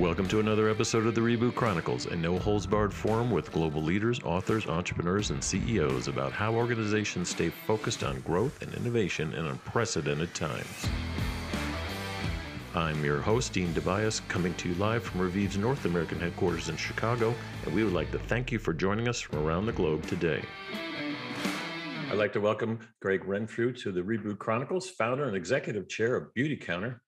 Welcome to another episode of the Reboot Chronicles, a no holds barred forum with global leaders, authors, entrepreneurs, and CEOs about how organizations stay focused on growth and innovation in unprecedented times. I'm your host, Dean DeBiase, coming to you live from Revieve's North American headquarters in Chicago, and we would like to thank you for joining us from around the globe today. I'd like to welcome Gregg Renfrew to the Reboot Chronicles, founder and executive chair of Beautycounter,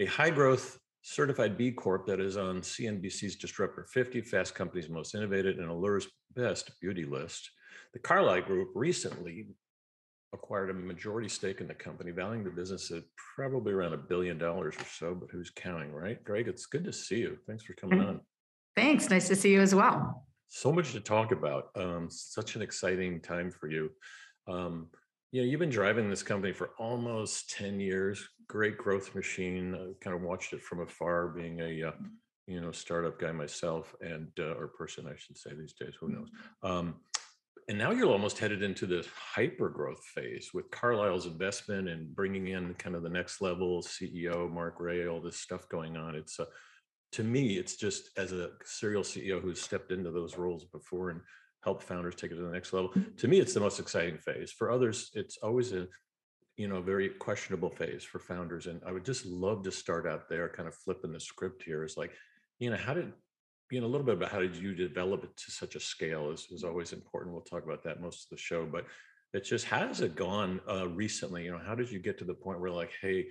a high growth certified B Corp that is on CNBC's Disruptor 50 Fast Company's Most Innovative and Allure's Best Beauty List. The Carlyle Group recently acquired a majority stake in the company, valuing the business at probably around a billion dollars or so, but who's counting, right? Gregg, it's good to see you. Thanks for coming on. Thanks. Nice to see you as well. So much to talk about. Um, such an exciting time for you. Um, you know, you've been driving this company for almost 10 years, great growth machine. I kind of watched it from afar being a, uh, you know, startup guy myself and, uh, or person, I should say these days, who knows. Um, and now you're almost headed into this hyper growth phase with Carlyle's investment and bringing in kind of the next level CEO, Marc Rey, all this stuff going on. It's, uh, to me, it's just as a serial CEO who's stepped into those roles before and help founders take it to the next level. To me, it's the most exciting phase. For others, it's always a you know very questionable phase for founders. And I would just love to start out there, kind of flipping the script here. Is like, you know, how did you know a little bit about how did you develop it to such a scale is, is always important. We'll talk about that most of the show, but it's just how has it gone uh, recently? You know, how did you get to the point where like, hey,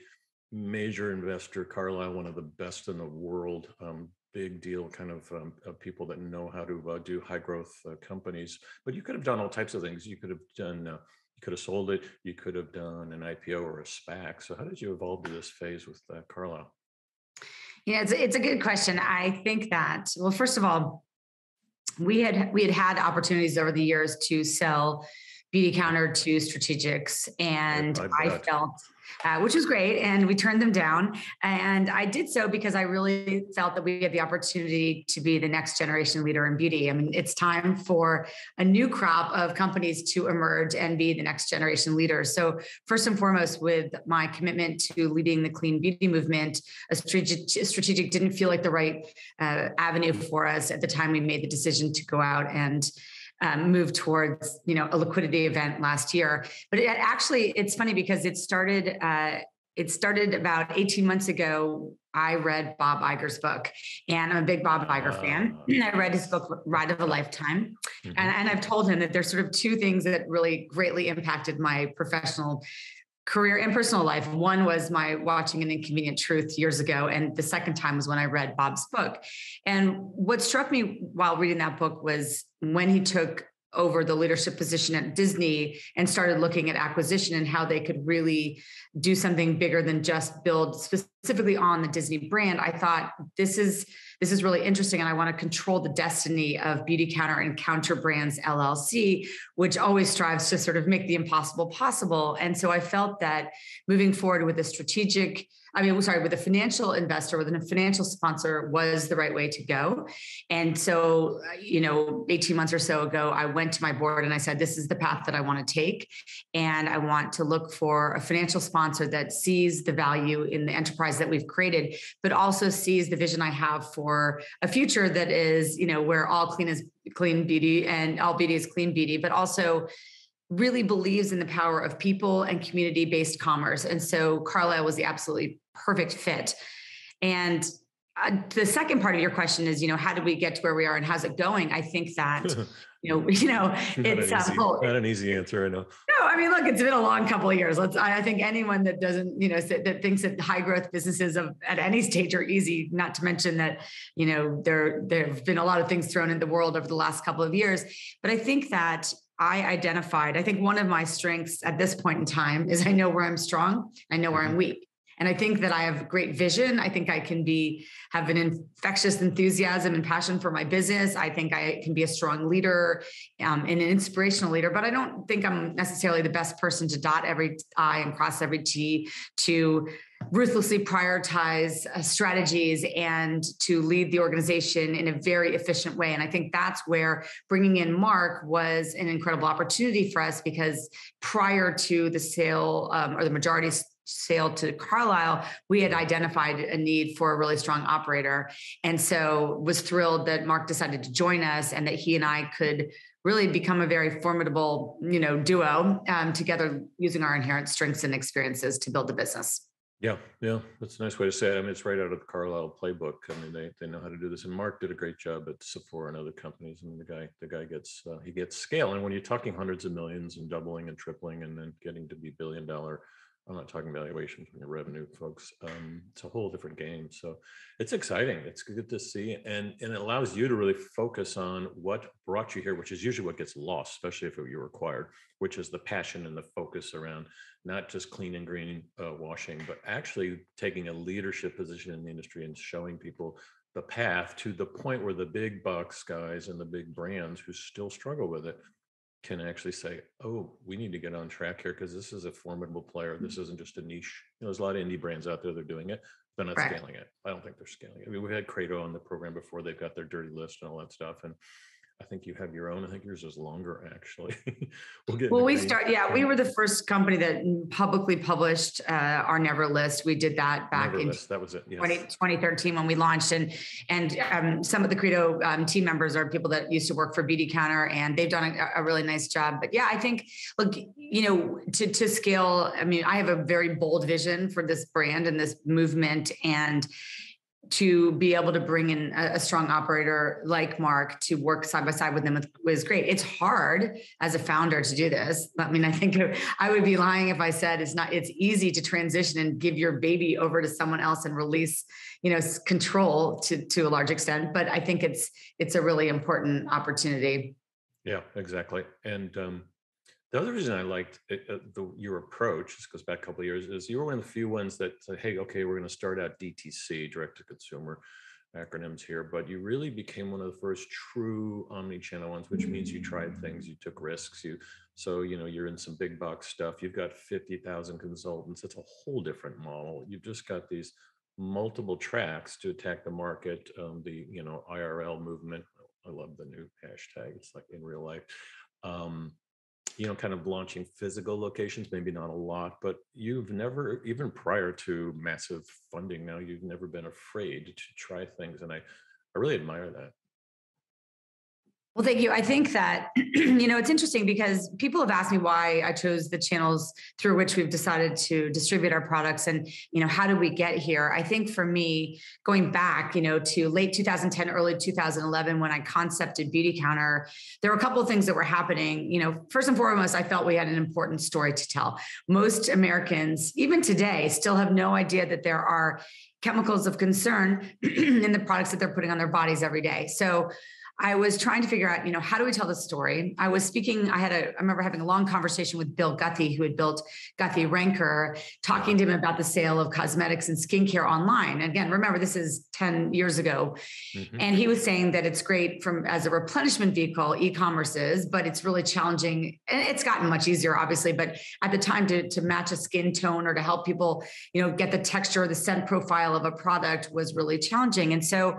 major investor Carlyle, one of the best in the world, um, big deal kind of, um, of people that know how to uh, do high growth uh, companies. But you could have done all types of things. You could have done, uh, you could have sold it. You could have done an IPO or a SPAC. So how did you evolve to this phase with uh? Yeah, it's, it's a good question. I think that, well, first of all, we had we had had opportunities over the years to sell Beautycounter to strategics and I, I felt uh, which was great. And we turned them down. And I did so because I really felt that we had the opportunity to be the next generation leader in beauty. I mean, it's time for a new crop of companies to emerge and be the next generation leaders. So, first and foremost, with my commitment to leading the clean beauty movement, a strategic, strategic didn't feel like the right uh, avenue for us at the time we made the decision to go out and um, move towards you know a liquidity event last year. But it actually it's funny because it started. Uh, it started about 18 months ago. I read Bob Iger's book, and I'm a big Bob Iger uh, fan. And I read his book, Ride of a Lifetime. Mm-hmm. And, and I've told him that there's sort of two things that really greatly impacted my professional career and personal life. One was my watching an inconvenient truth years ago. And the second time was when I read Bob's book. And what struck me while reading that book was when he took over the leadership position at Disney and started looking at acquisition and how they could really do something bigger than just build specifically on the Disney brand, I thought this is this is really interesting and I want to control the destiny of Beautycounter and Counter Brands LLC, which always strives to sort of make the impossible possible. And so I felt that moving forward with a strategic I mean, sorry, with a financial investor, with a financial sponsor was the right way to go. And so, uh, you know, 18 months or so ago, I went to my board and I said, this is the path that I want to take. And I want to look for a financial sponsor that sees the value in the enterprise that we've created, but also sees the vision I have for a future that is, you know, where all clean is clean beauty and all beauty is clean beauty, but also really believes in the power of people and community based commerce. And so Carlyle was the absolutely perfect fit. And uh, the second part of your question is, you know, how did we get to where we are and how's it going? I think that, you know, you know, it's not an, easy, um, not an easy answer. I know. No, I mean, look, it's been a long couple of years. Let's. I think anyone that doesn't, you know, that thinks that high growth businesses of at any stage are easy. Not to mention that, you know, there there have been a lot of things thrown in the world over the last couple of years. But I think that I identified, I think one of my strengths at this point in time is I know where I'm strong, I know where I'm mm-hmm. weak. And I think that I have great vision. I think I can be have an infectious enthusiasm and passion for my business. I think I can be a strong leader um, and an inspirational leader, but I don't think I'm necessarily the best person to dot every I and cross every T to ruthlessly prioritize uh, strategies and to lead the organization in a very efficient way. And I think that's where bringing in Marc was an incredible opportunity for us because prior to the sale um, or the majority sale to Carlyle, we had identified a need for a really strong operator. And so was thrilled that Marc decided to join us and that he and I could really become a very formidable, you know, duo um, together using our inherent strengths and experiences to build the business. Yeah, yeah, that's a nice way to say it. I mean, it's right out of the Carlyle playbook. I mean, they they know how to do this, and Marc did a great job at Sephora and other companies. Mean, the guy the guy gets uh, he gets scale, and when you're talking hundreds of millions and doubling and tripling, and then getting to be billion dollar I'm not talking valuation from your revenue, folks. Um, it's a whole different game. So it's exciting. It's good to see, and and it allows you to really focus on what brought you here, which is usually what gets lost, especially if you're required, which is the passion and the focus around not just clean and green uh, washing, but actually taking a leadership position in the industry and showing people the path to the point where the big box guys and the big brands who still struggle with it can actually say, oh, we need to get on track here because this is a formidable player. This mm-hmm. isn't just a niche. You know, there's a lot of indie brands out there that are doing it. They're not right. scaling it. I don't think they're scaling it. I mean, we had Credo on the program before. They've got their dirty list and all that stuff. And I think you have your own. I think yours is longer, actually. we'll get. Well, we start. Yeah, we were the first company that publicly published uh, our Never list. We did that back Never in list. that was it. Yes. 20, 2013 when we launched, and and um, some of the Credo um, team members are people that used to work for BD Beautycounter, and they've done a, a, really nice job. But yeah, I think look, you know, to to scale. I mean, I have a very bold vision for this brand and this movement, and to be able to bring in a, strong operator like Marc to work side by side with them was great. It's hard as a founder to do this. I mean, I think I would be lying if I said it's not. It's easy to transition and give your baby over to someone else and release, you know, control to to a large extent. But I think it's it's a really important opportunity. Yeah, exactly. And um, the other reason I liked it, uh, the, your approach, this goes back a couple of years, is you were one of the few ones that said, hey, okay, we're going to start out DTC, direct to consumer acronyms here, but you really became one of the first true omni-channel ones, which means you tried things, you took risks, you so you know you're in some big box stuff. You've got fifty thousand consultants. It's a whole different model. You've just got these multiple tracks to attack the market. Um, the you know IRL movement. I love the new hashtag. It's like in real life. Um, you know, kind of launching physical locations, maybe not a lot, but you've never, even prior to massive funding now, you've never been afraid to try things. And I, I really admire that. Well, thank you. I think that, you know, it's interesting because people have asked me why I chose the channels through which we've decided to distribute our products and, you know, how did we get here? I think for me, going back, you know, to late 2010, early 2011, when I concepted Beautycounter, there were a couple of things that were happening. You know, first and foremost, I felt we had an important story to tell. Most Americans, even today, still have no idea that there are chemicals of concern in the products that they're putting on their bodies every day. So I was trying to figure out, you know, how do we tell the story? I was speaking, I had a, I remember having a long conversation with Bill Guthy, who had built Guthy-Renker, talking to him about the sale of cosmetics and skincare online. And again, remember, this is 10 years ago. Mm-hmm. And he was saying that it's great from as a replenishment vehicle, e-commerce is, but it's really challenging. And it's gotten much easier, obviously, but at the time to, to match a skin tone or to help people, you know, get the texture or the scent profile of a product was really challenging. And so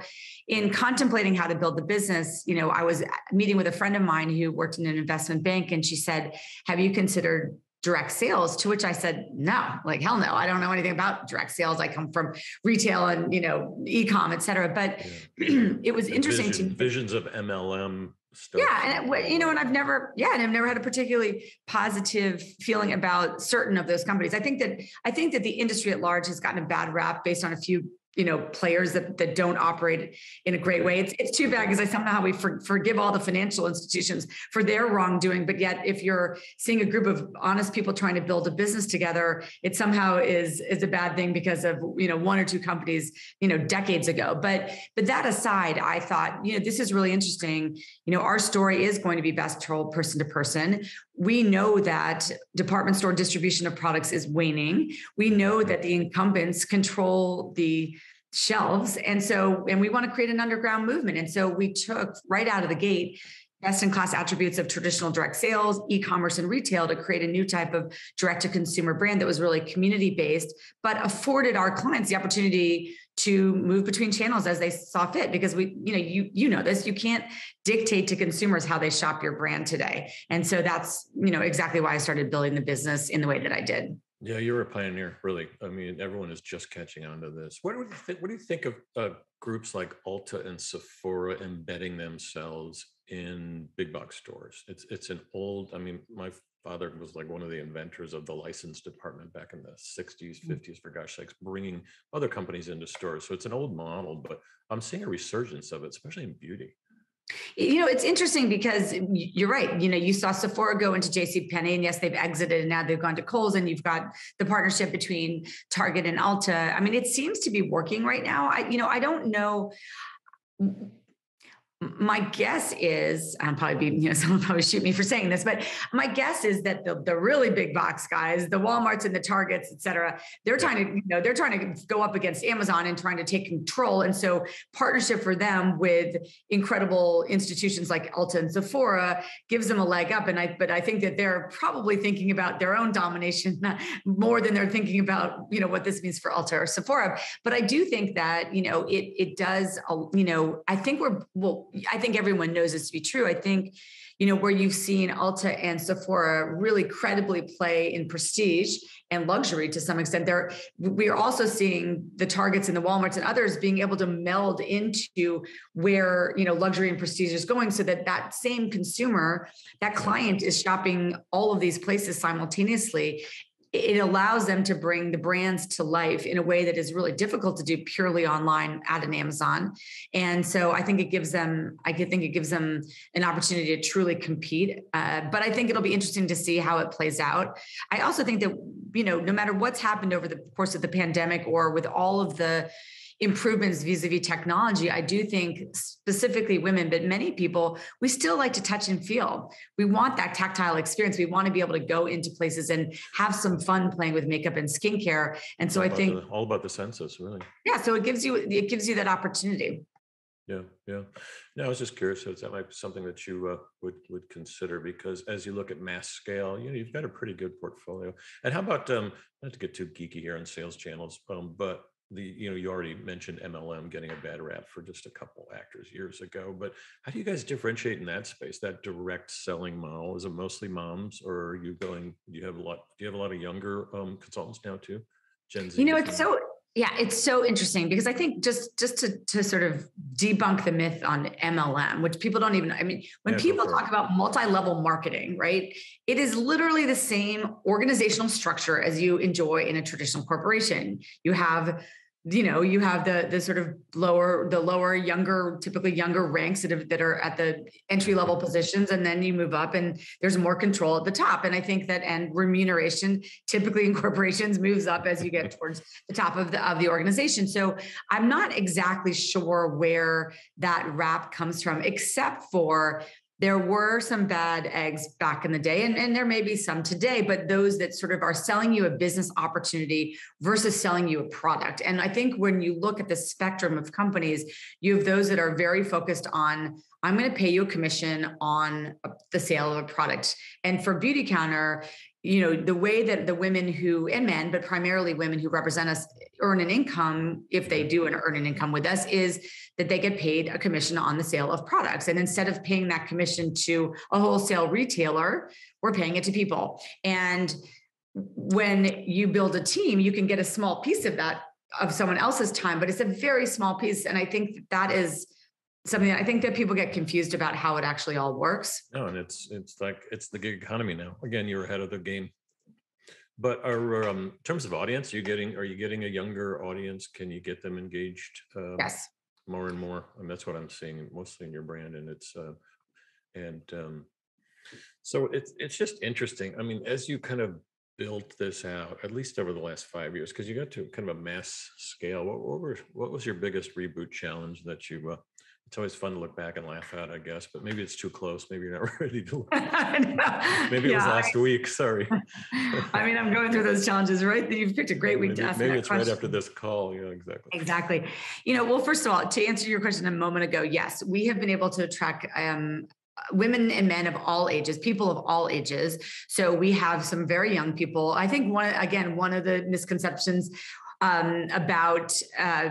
in contemplating how to build the business, you know, I was meeting with a friend of mine who worked in an investment bank, and she said, Have you considered direct sales to which i said no like hell no i don't know anything about direct sales i come from retail and you know e-com et cetera but yeah. it was interesting Vision, to visions of mlm Stuff. Yeah, and it, you know, and I've never, yeah, and I've never had a particularly positive feeling about certain of those companies. I think that I think that the industry at large has gotten a bad rap based on a few you know players that, that don't operate in a great way. It's, it's too bad because i somehow we for, forgive all the financial institutions for their wrongdoing but yet if you're seeing a group of honest people trying to build a business together it somehow is is a bad thing because of you know one or two companies you know decades ago. But but that aside i thought you know this is really interesting. You know our story is going to be best told person to person we know that department store distribution of products is waning. We know that the incumbents control the shelves. And so, and we want to create an underground movement. And so we took right out of the gate best in class attributes of traditional direct sales, e-commerce and retail to create a new type of direct to consumer brand that was really community based, but afforded our clients the opportunity to move between channels as they saw fit because we you know you you know this you can't dictate to consumers how they shop your brand today and so that's you know exactly why i started building the business in the way that i did Yeah, you're a pioneer, really. I mean, everyone is just catching on to this. What do you think? What do you think of uh, groups like Ulta and Sephora embedding themselves in big box stores? It's it's an old. I mean, my father was like one of the inventors of the license department back in the 60s, 50s, mm. for gosh sakes, bringing other companies into stores. So it's an old model, but I'm seeing a resurgence of it, especially in beauty. You know, it's interesting because you're right. You know, you saw Sephora go into JC Penney, and yes, they've exited and now they've gone to Kohl's, and you've got the partnership between Target and Ulta. I mean, it seems to be working right now. I, you know, I don't know my guess is I'll probably be, you know, someone probably shoot me for saying this, but my guess is that the, the really big box guys, the Walmarts and the Targets, et cetera, they're trying to, you know, they're trying to go up against Amazon and trying to take control. And so partnership for them with incredible institutions like Ulta and Sephora gives them a leg up. And I, but I think that they're probably thinking about their own domination more than they're thinking about, you know, what this means for Ulta or Sephora. But I do think that, you know, it, it does, you know, I think we're, well, I think everyone knows this to be true. I think, you know, where you've seen Ulta and Sephora really credibly play in prestige and luxury to some extent. There, we are also seeing the Targets and the WalMarts and others being able to meld into where you know luxury and prestige is going, so that that same consumer, that client, is shopping all of these places simultaneously, it allows them to bring the brands to life in a way that is really difficult to do purely online at an Amazon. And so I think it gives them, I think it gives them an opportunity to truly compete. Uh, but I think it'll be interesting to see how it plays out. I also think that, you know, no matter what's happened over the course of the pandemic or with all of the improvements vis-a-vis technology i do think specifically women but many people we still like to touch and feel we want that tactile experience we want to be able to go into places and have some fun playing with makeup and skincare and so i think the, all about the senses really yeah so it gives you it gives you that opportunity yeah, yeah. No, I was just curious. So that might be something that you uh, would would consider because as you look at mass scale, you know, you've got a pretty good portfolio. And how about um, not to get too geeky here on sales channels, um, but the you know you already mentioned MLM getting a bad rap for just a couple actors years ago, but how do you guys differentiate in that space? That direct selling model is it mostly moms, or are you going? Do you have a lot? Do you have a lot of younger um, consultants now too? Gen Z. You know, it's so yeah, it's so interesting because I think just just to to sort of debunk the myth on MLM, which people don't even I mean, when yeah, people talk about multi-level marketing, right? It is literally the same organizational structure as you enjoy in a traditional corporation. You have you know you have the the sort of lower the lower younger typically younger ranks that, have, that are at the entry level positions and then you move up and there's more control at the top. And i think that and remuneration typically in corporations moves up as you get towards the top of the of the organization. So i'm not exactly sure where that rap comes from except for there were some bad eggs back in the day, and, and there may be some today, but those that sort of are selling you a business opportunity versus selling you a product. And I think when you look at the spectrum of companies, you have those that are very focused on I'm going to pay you a commission on the sale of a product. And for Beautycounter, you know the way that the women who and men but primarily women who represent us earn an income if they do and earn an income with us is that they get paid a commission on the sale of products. And instead of paying that commission to a wholesale retailer we're paying it to people. And when you build a team you can get a small piece of that of someone else's time but it's a very small piece. And i think that is something I think that people get confused about how it actually all works. No, and it's it's like it's the gig economy now. Again, you're ahead of the game. But are um, in terms of audience, are you getting are you getting a younger audience? Can you get them engaged? Uh, yes. More and more, and that's what I'm seeing mostly in your brand, and it's uh, and um, so it's it's just interesting. I mean, as you kind of built this out, at least over the last five years, because you got to kind of a mass scale. What, what were what was your biggest reboot challenge that you uh, it's always fun to look back and laugh at, I guess, but maybe it's too close. Maybe you're not ready to maybe it yeah, was last I, week. Sorry. I mean, I'm going through those challenges, right? You've picked a great week to ask. Maybe it's question. right after this call. Yeah, exactly. Exactly. You know, well, first of all, to answer your question a moment ago, yes, we have been able to track um, women and men of all ages people of all ages so we have some very young people i think one again one of the misconceptions um, about uh,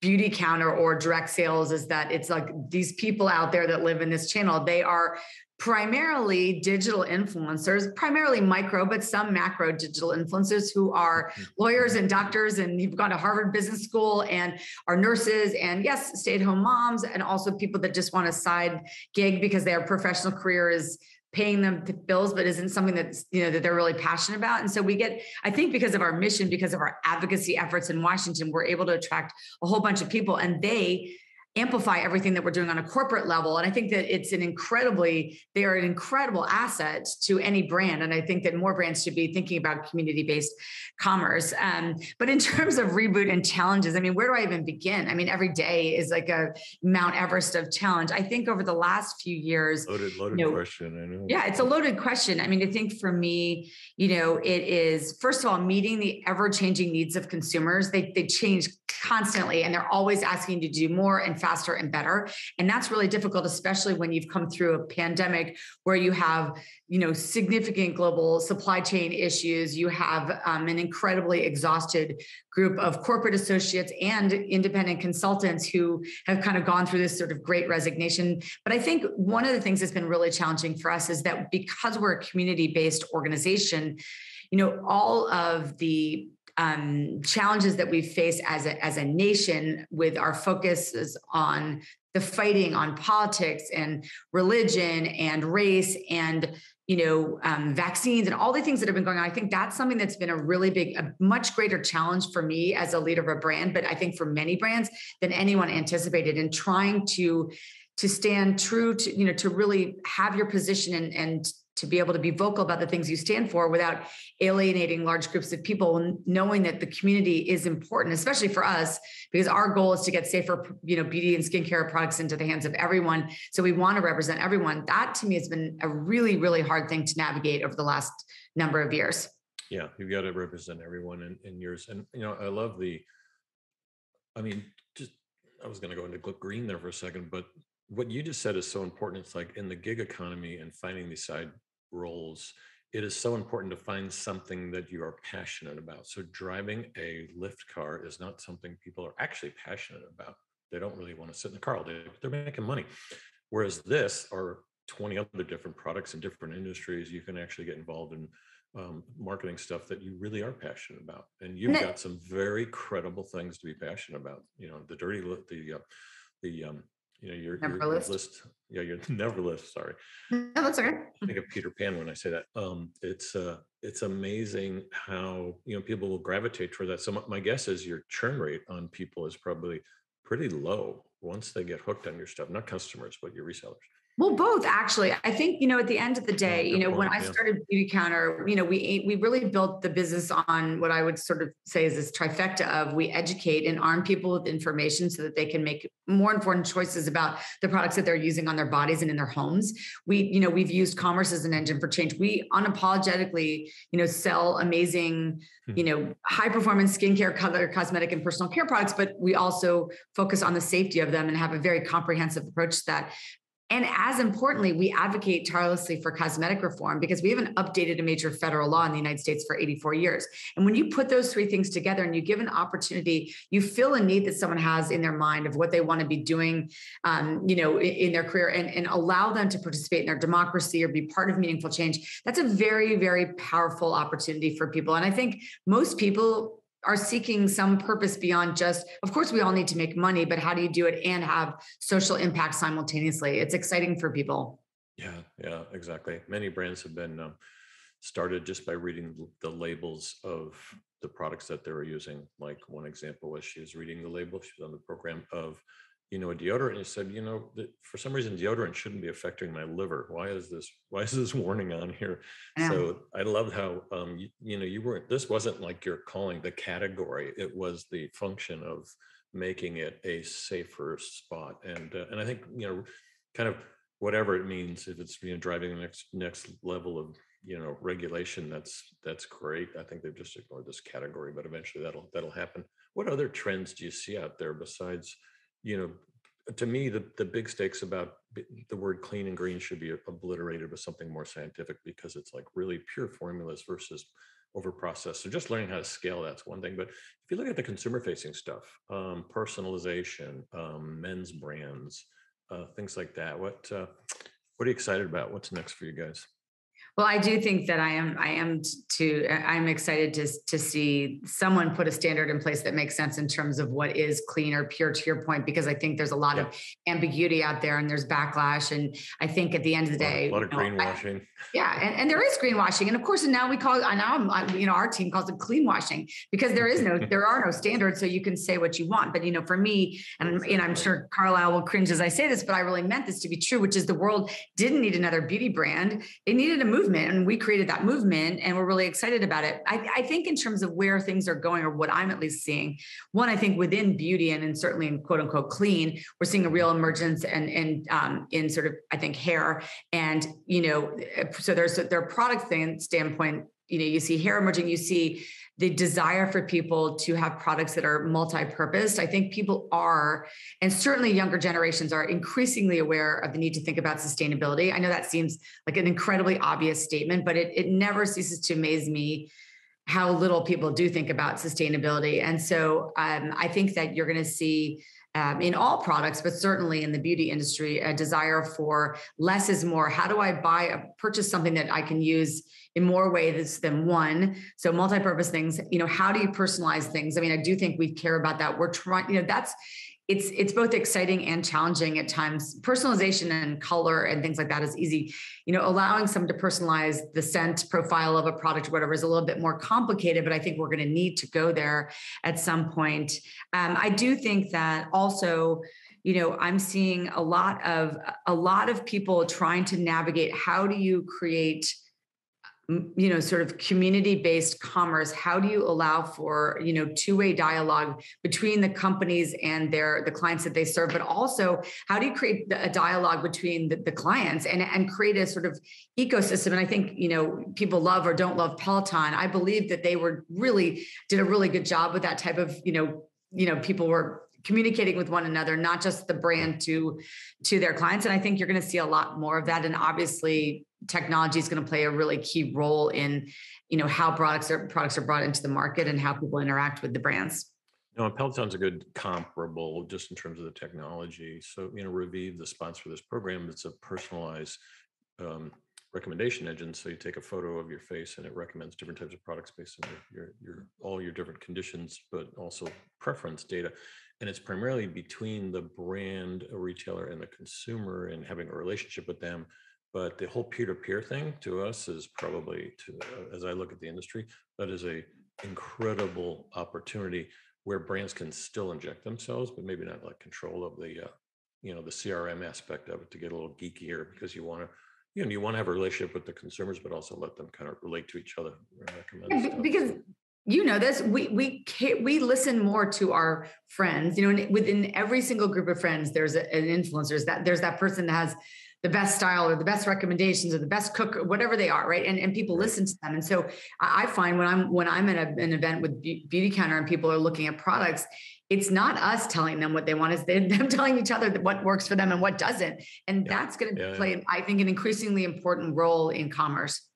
Beautycounter or direct sales is that it's like these people out there that live in this channel, they are primarily digital influencers, primarily micro, but some macro digital influencers who are mm-hmm. lawyers and doctors, and you've gone to Harvard Business School and are nurses, and yes, stay at home moms, and also people that just want a side gig because their professional career is paying them the bills but isn't something that's you know that they're really passionate about. And so we get i think because of our mission because of our advocacy efforts in washington we're able to attract a whole bunch of people and they amplify everything that we're doing on a corporate level. And I think that it's an incredibly, they are an incredible asset to any brand. And I think that more brands should be thinking about community based commerce. Um, but in terms of reboot and challenges, I mean, where do I even begin? I mean, every day is like a Mount Everest of challenge. I think over the last few years, loaded, loaded you know, question. I know. Yeah, it's a loaded question. I mean, I think for me, you know, it is first of all meeting the ever changing needs of consumers. They they change constantly and they're always asking to do more and faster and better. And that's really difficult especially when you've come through a pandemic where you have you know significant global supply chain issues. You have um, an incredibly exhausted group of corporate associates and independent consultants who have kind of gone through this sort of great resignation. But i think one of the things that's been really challenging for us is that because we're a community based organization you know all of the um, challenges that we face as a, as a nation with our focuses on the fighting on politics and religion and race and you know um, vaccines and all the things that have been going on. I think that's something that's been a really big a much greater challenge for me as a leader of a brand but i think for many brands than anyone anticipated in trying to to stand true to you know to really have your position and and to be able to be vocal about the things you stand for without alienating large groups of people knowing that the community is important especially for us because our goal is to get safer you know beauty and skincare products into the hands of everyone. So we want to represent everyone. That to me has been a really really hard thing to navigate over the last number of years. Yeah you've got to represent everyone in, in yours. And you know i love the i mean just i was going to go into green there for a second but what you just said is so important. It's like in the gig economy and finding these side roles, it is so important to find something that you are passionate about. So driving a Lyft car is not something people are actually passionate about. They don't really want to sit in the car all day, but they're making money. Whereas this are 20 other different products in different industries. You can actually get involved in um, marketing stuff that you really are passionate about. And you've got some very credible things to be passionate about. You know, the dirty, the, uh, the um, you know, your, never your, list. list. Yeah, your never list. Sorry. No, that's okay. I think of Peter Pan when I say that. Um, it's uh, it's amazing how you know people will gravitate toward that. So my guess is your churn rate on people is probably pretty low once they get hooked on your stuff. Not customers, but your resellers. Well, both actually. I think you know at the end of the day, you know, when I started Beautycounter, you know, we we really built the business on what I would sort of say is this trifecta of we educate and arm people with information so that they can make more informed choices about the products that they're using on their bodies and in their homes. We, you know, we've used commerce as an engine for change. We unapologetically, you know, sell amazing, you hmm. know, high performance skincare, color, cosmetic, and personal care products, but we also focus on the safety of them and have a very comprehensive approach to that. And as importantly, we advocate tirelessly for cosmetic reform because we haven't updated a major federal law in the United States for 84 years. And when you put those three things together and you give an opportunity, you fill a need that someone has in their mind of what they want to be doing, um, you know, in, in their career and, and allow them to participate in their democracy or be part of meaningful change. That's a very, very powerful opportunity for people. And I think most people are seeking some purpose beyond just of course we all need to make money but how do you do it and have social impact simultaneously? It's exciting for people. Yeah yeah exactly. Many brands have been um, started just by reading the labels of the products that they were using. Like one example was she was reading the label she was on the program of you know, a deodorant. And he said, you know, that for some reason deodorant shouldn't be affecting my liver. Why is this? Why is this warning on here? I so I love how um, you, you know you weren't. This wasn't like you're calling the category. It was the function of making it a safer spot. And uh, and I think you know, kind of whatever it means. If it's you know driving the next next level of you know regulation, that's that's great. I think they've just ignored this category, but eventually that'll that'll happen. What other trends do you see out there besides? You know, to me, the, the big stakes about the word clean and green should be obliterated with something more scientific because it's like really pure formulas versus over processed. So just learning how to scale that's one thing. But if you look at the consumer facing stuff, um, personalization, um, men's brands, uh, things like that, what uh, what are you excited about? What's next for you guys? Well, I do think that I am. I am to. I'm excited to to see someone put a standard in place that makes sense in terms of what is clean or pure. To your point, because I think there's a lot yeah. of ambiguity out there and there's backlash. And I think at the end of the day, a lot, of greenwashing. yeah, and, and there is greenwashing, and of course, and now we call. I now I'm, um, you know, our team calls it clean washing because there is no, there are no standards, so you can say what you want. But you know, for me, and and I'm sure Carlyle will cringe as I say this, but I really meant this to be true, which is the world didn't need another beauty brand; it needed a movement movement and we created that movement and we're really excited about it. I, I, think in terms of where things are going or what I'm at least seeing, one, I think within beauty and, and certainly in quote unquote clean, we're seeing a real emergence and, and um, in sort of, I think hair and, you know, so there's their product standpoint, you know, you see hair emerging, you see the desire for people to have products that are multi-purposed. I think people are, and certainly younger generations are increasingly aware of the need to think about sustainability. I know that seems like an incredibly obvious statement, but it, it never ceases to amaze me how little people do think about sustainability. And so um, I think that you're going to see um, in all products, but certainly in the beauty industry, a desire for less is more. How do I buy a purchase something that I can use in more ways than one? So multi-purpose things. You know, how do you personalize things? I mean, I do think we care about that. We're trying. You know, that's it's it's both exciting and challenging at times. Personalization and color and things like that is easy. You know allowing someone to personalize the scent profile of a product or whatever is a little bit more complicated but i think we're going to need to go there at some point. Um, i do think that also you know i'm seeing a lot of a lot of people trying to navigate how do you create you know sort of community based commerce how do you allow for you know two way dialogue between the companies and their the clients that they serve but also how do you create a dialogue between the, the clients and and create a sort of ecosystem? And i think you know people love or don't love peloton. I believe that they were really did a really good job with that type of you know you know people were communicating with one another not just the brand to to their clients and i think you're going to see a lot more of that and obviously technology is going to play a really key role in you know how products are products are brought into the market and how people interact with the brands no, Peloton's a good comparable just in terms of the technology. So, you know, Revieve, the sponsor for this program, it's a personalized um, recommendation engine. So you take a photo of your face and it recommends different types of products based on your, your, your all your different conditions, but also preference data and it's primarily between the brand a retailer and the consumer and having a relationship with them but the whole peer-to-peer thing to us is probably to uh, as i look at the industry that is a incredible opportunity where brands can still inject themselves but maybe not like control of the uh, you know the crm aspect of it to get a little geekier because you want to you know you want to have a relationship with the consumers but also let them kind of relate to each other because you know this we we we listen more to our friends you know within every single group of friends there's a, an influencer that there's that person that has the best style or the best recommendations or the best cook or whatever they are right? And, and people listen to them. And so i find when i'm when i'm at an event with Beautycounter and people are looking at products it's not us telling them what they want it's them telling each other what works for them and what doesn't. And yeah. that's going to yeah, play yeah. i think an increasingly important role in commerce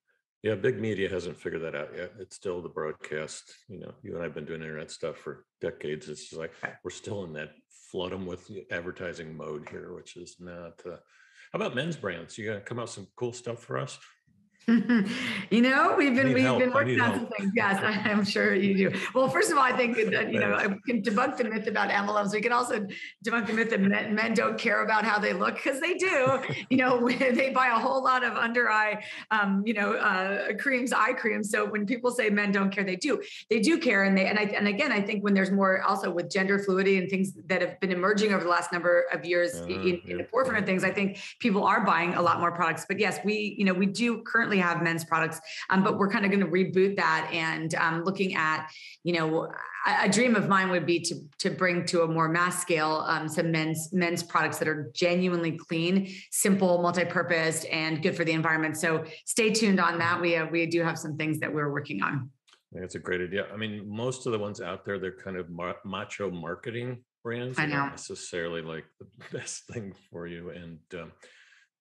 yeah, big media hasn't figured that out yet. It's still the broadcast. You know, you and I've been doing internet stuff for decades. It's just like we're still in that flood them with advertising mode here, which is not. Uh, how about men's brands? You got to come out some cool stuff for us. you know, we've been we've help. been working on some things. Yes, I'm sure you do. Well, first of all, I think that you know I can debunk the myth about MLMs. We can also debunk the myth that men, men don't care about how they look because they do. you know, they buy a whole lot of under eye, um, you know, uh, creams, eye creams. So when people say men don't care, they do. They do care, and they and I and again, I think when there's more also with gender fluidity and things that have been emerging over the last number of years uh, in, in the forefront of things, I think people are buying a lot more products. But yes, we you know we do currently currently have men's products, um, but we're kind of going to reboot that and um, looking at, you know, a, a, dream of mine would be to to bring to a more mass scale um, some men's men's products that are genuinely clean, simple, multi-purposed, and good for the environment. So stay tuned on that. We uh, we do have some things that we're working on. That's a great idea. I mean, most of the ones out there, they're kind of macho marketing brands. I know. Not necessarily like the best thing for you. And um,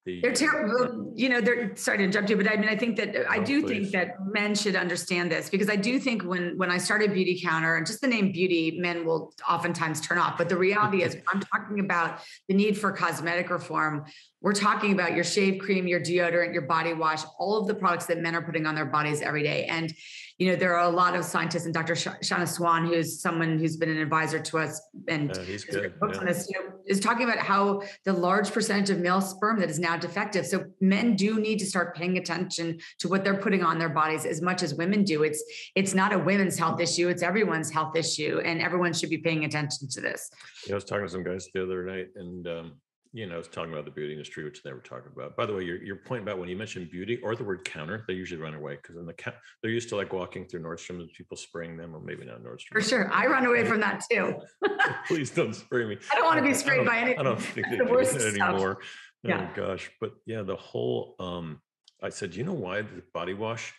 the they're terrible. You know, they're sorry to interrupt you, but I mean, I think that I do please. think that men should understand this because I do think when when I started Beautycounter and just the name beauty, men will oftentimes turn off. But the reality is, I'm talking about the need for cosmetic reform. We're talking about your shave cream, your deodorant, your body wash, all of the products that men are putting on their bodies every day. And you know, there are a lot of scientists, and Dr. Shanna Swan, who's someone who's been an advisor to us and uh, he's good. Books yeah. on this, you know, is talking about how the large percentage of male sperm that is now defective. So men do need to start paying attention to what they're putting on their bodies as much as women do. It's it's not a women's health issue; it's everyone's health issue, and everyone should be paying attention to this. Yeah, I was talking to some guys the other night, and um, you know, talking about the beauty industry, which they were talking about. By the way, your, your point about when you mentioned beauty or the word counter, they usually run away because in the count, they're used to like walking through Nordstrom and people spraying them, or maybe not Nordstrom. For sure, I run away from that too. Please don't spray me. I don't want to be sprayed by any. I don't think they the do that anymore. Oh yeah. gosh, but yeah, the whole. um I said, you know why the body wash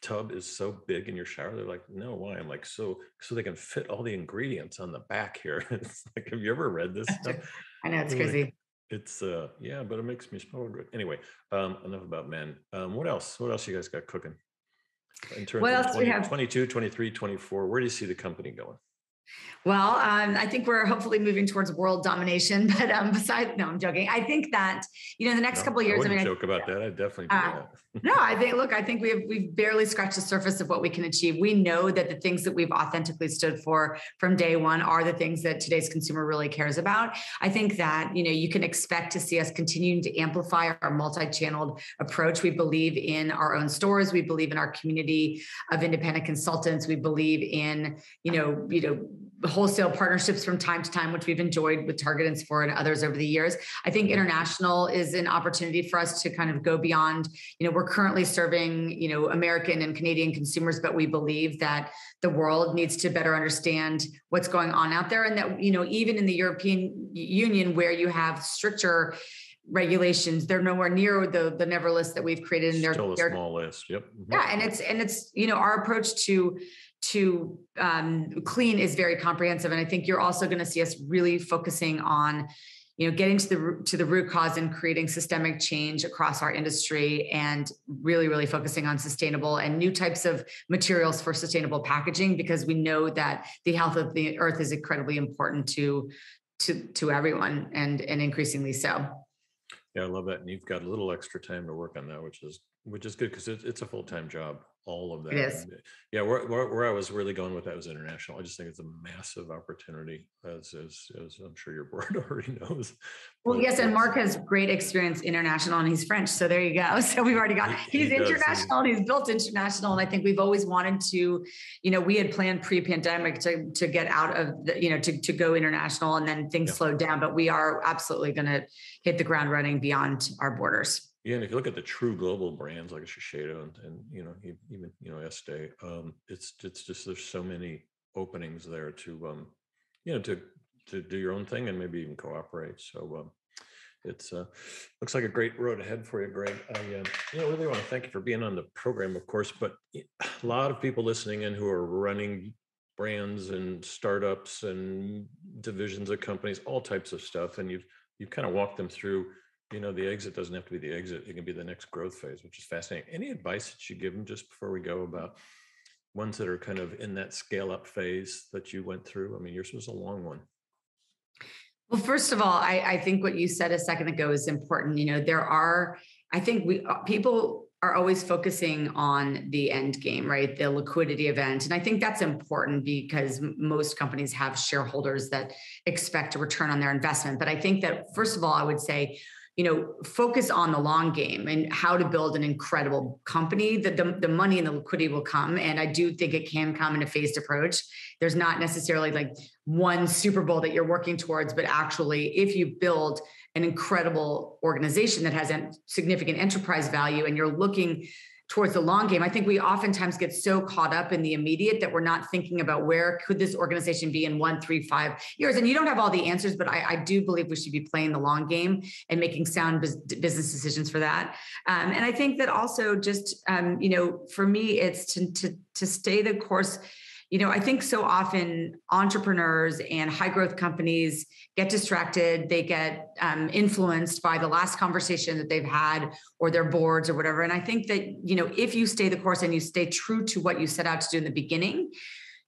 tub is so big in your shower? They're like, no, why? I'm like, so so they can fit all the ingredients on the back here. it's like, have you ever read this stuff? I know it's crazy. It's uh yeah, but it makes me smell good. Anyway, um, enough about men. Um, what else? What else you guys got cooking? In terms what of 20, we have? 22, 23, 24, where do you see the company going? Well, um, I think we're hopefully moving towards world domination. But um, besides, no, I'm joking. I think that you know, the next no, couple of years. I, I mean, joke I, about that. I definitely do uh, that. no, I think. Look, I think we have we've barely scratched the surface of what we can achieve. We know that the things that we've authentically stood for from day one are the things that today's consumer really cares about. I think that you know you can expect to see us continuing to amplify our multi-channeled approach. We believe in our own stores. We believe in our community of independent consultants. We believe in you know you know wholesale partnerships from time to time, which we've enjoyed with Target and Sephora and others over the years. I think international is an opportunity for us to kind of go beyond. You know, we're currently serving, you know, American and Canadian consumers, but we believe that the world needs to better understand what's going on out there. And that, you know, even in the European Union, where you have stricter regulations they're nowhere near the the never list that we've created in their, Still a small list yep mm-hmm. yeah and it's and it's you know our approach to to um, clean is very comprehensive. And i think you're also going to see us really focusing on you know getting to the to the root cause and creating systemic change across our industry and really really focusing on sustainable and new types of materials for sustainable packaging because we know that the health of the earth is incredibly important to to to everyone and and increasingly so. Yeah i love that. And you've got a little extra time to work on that which is which is good because it, it's a full-time job all of that. Yes. Uh, yeah, where, where, where, I was really going with that was international. I just think it's a massive opportunity, as as, as I'm sure your board already knows. Well, but yes, and Marc has great experience international, and he's French, so there you go. So we've already got he's he international, and he's built international, and I think we've always wanted to, you know, we had planned pre-pandemic to to get out of the, you know, to to go international, and then things yeah. slowed down, but we are absolutely going to hit the ground running beyond our borders. Yeah, and if you look at the true global brands like Shiseido and, and you know even you know Estee, um, it's it's just there's so many openings there to um, you know to to do your own thing and maybe even cooperate. So um, it's uh, looks like a great road ahead for you, Gregg. I uh, you know really want to thank you for being on the program, of course, but a lot of people listening in who are running brands and startups and divisions of companies, all types of stuff, and you've you've kind of walked them through you know, the exit doesn't have to be the exit. It can be the next growth phase, which is fascinating. Any advice that you give them just before we go about ones that are kind of in that scale up phase that you went through? I mean, yours was a long one. Well, first of all, I, I think what you said a second ago is important. You know, there are, I think we people are always focusing on the end game, right? The liquidity event. And I think that's important because most companies have shareholders that expect a return on their investment. But I think that, first of all, I would say you know focus on the long game and how to build an incredible company that the, the money and the liquidity will come. And i do think it can come in a phased approach. There's not necessarily like one super bowl that you're working towards but actually if you build an incredible organization that has significant enterprise value and you're looking towards the long game. I think we oftentimes get so caught up in the immediate that we're not thinking about where could this organization be in one, three, five years. And you don't have all the answers, but I, I do believe we should be playing the long game and making sound business decisions for that. Um, and I think that also just, um, you know, for me, it's to, to, to stay the course you know, I think so often entrepreneurs and high growth companies get distracted. They get um, influenced by the last conversation that they've had or their boards or whatever. And I think that, you know, if you stay the course and you stay true to what you set out to do in the beginning,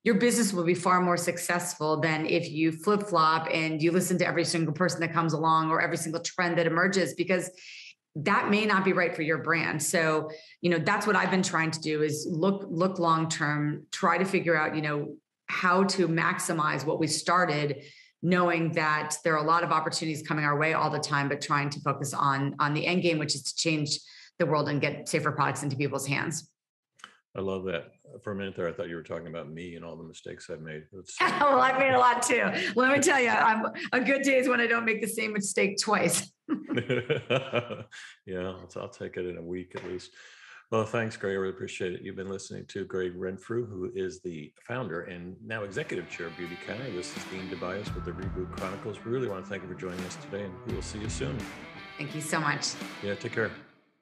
your business will be far more successful than if you flip flop and you listen to every single person that comes along or every single trend that emerges because that may not be right for your brand so you know that's what i've been trying to do is look look long term try to figure out you know how to maximize what we started knowing that there are a lot of opportunities coming our way all the time but trying to focus on on the end game which is to change the world and get safer products into people's hands I love that. For a minute there, I thought you were talking about me and all the mistakes I've made. well, I've made a lot too. Let me tell you, I'm a good day is when I don't make the same mistake twice. yeah, I'll, I'll, take it in a week at least. Well, thanks, Gregg. I really appreciate it. You've been listening to Gregg Renfrew, who is the founder and now executive chair of Beautycounter. This is Dean DeBiase with the Reboot Chronicles. We really want to thank you for joining us today, and we will see you soon. Thank you so much. Yeah, take care.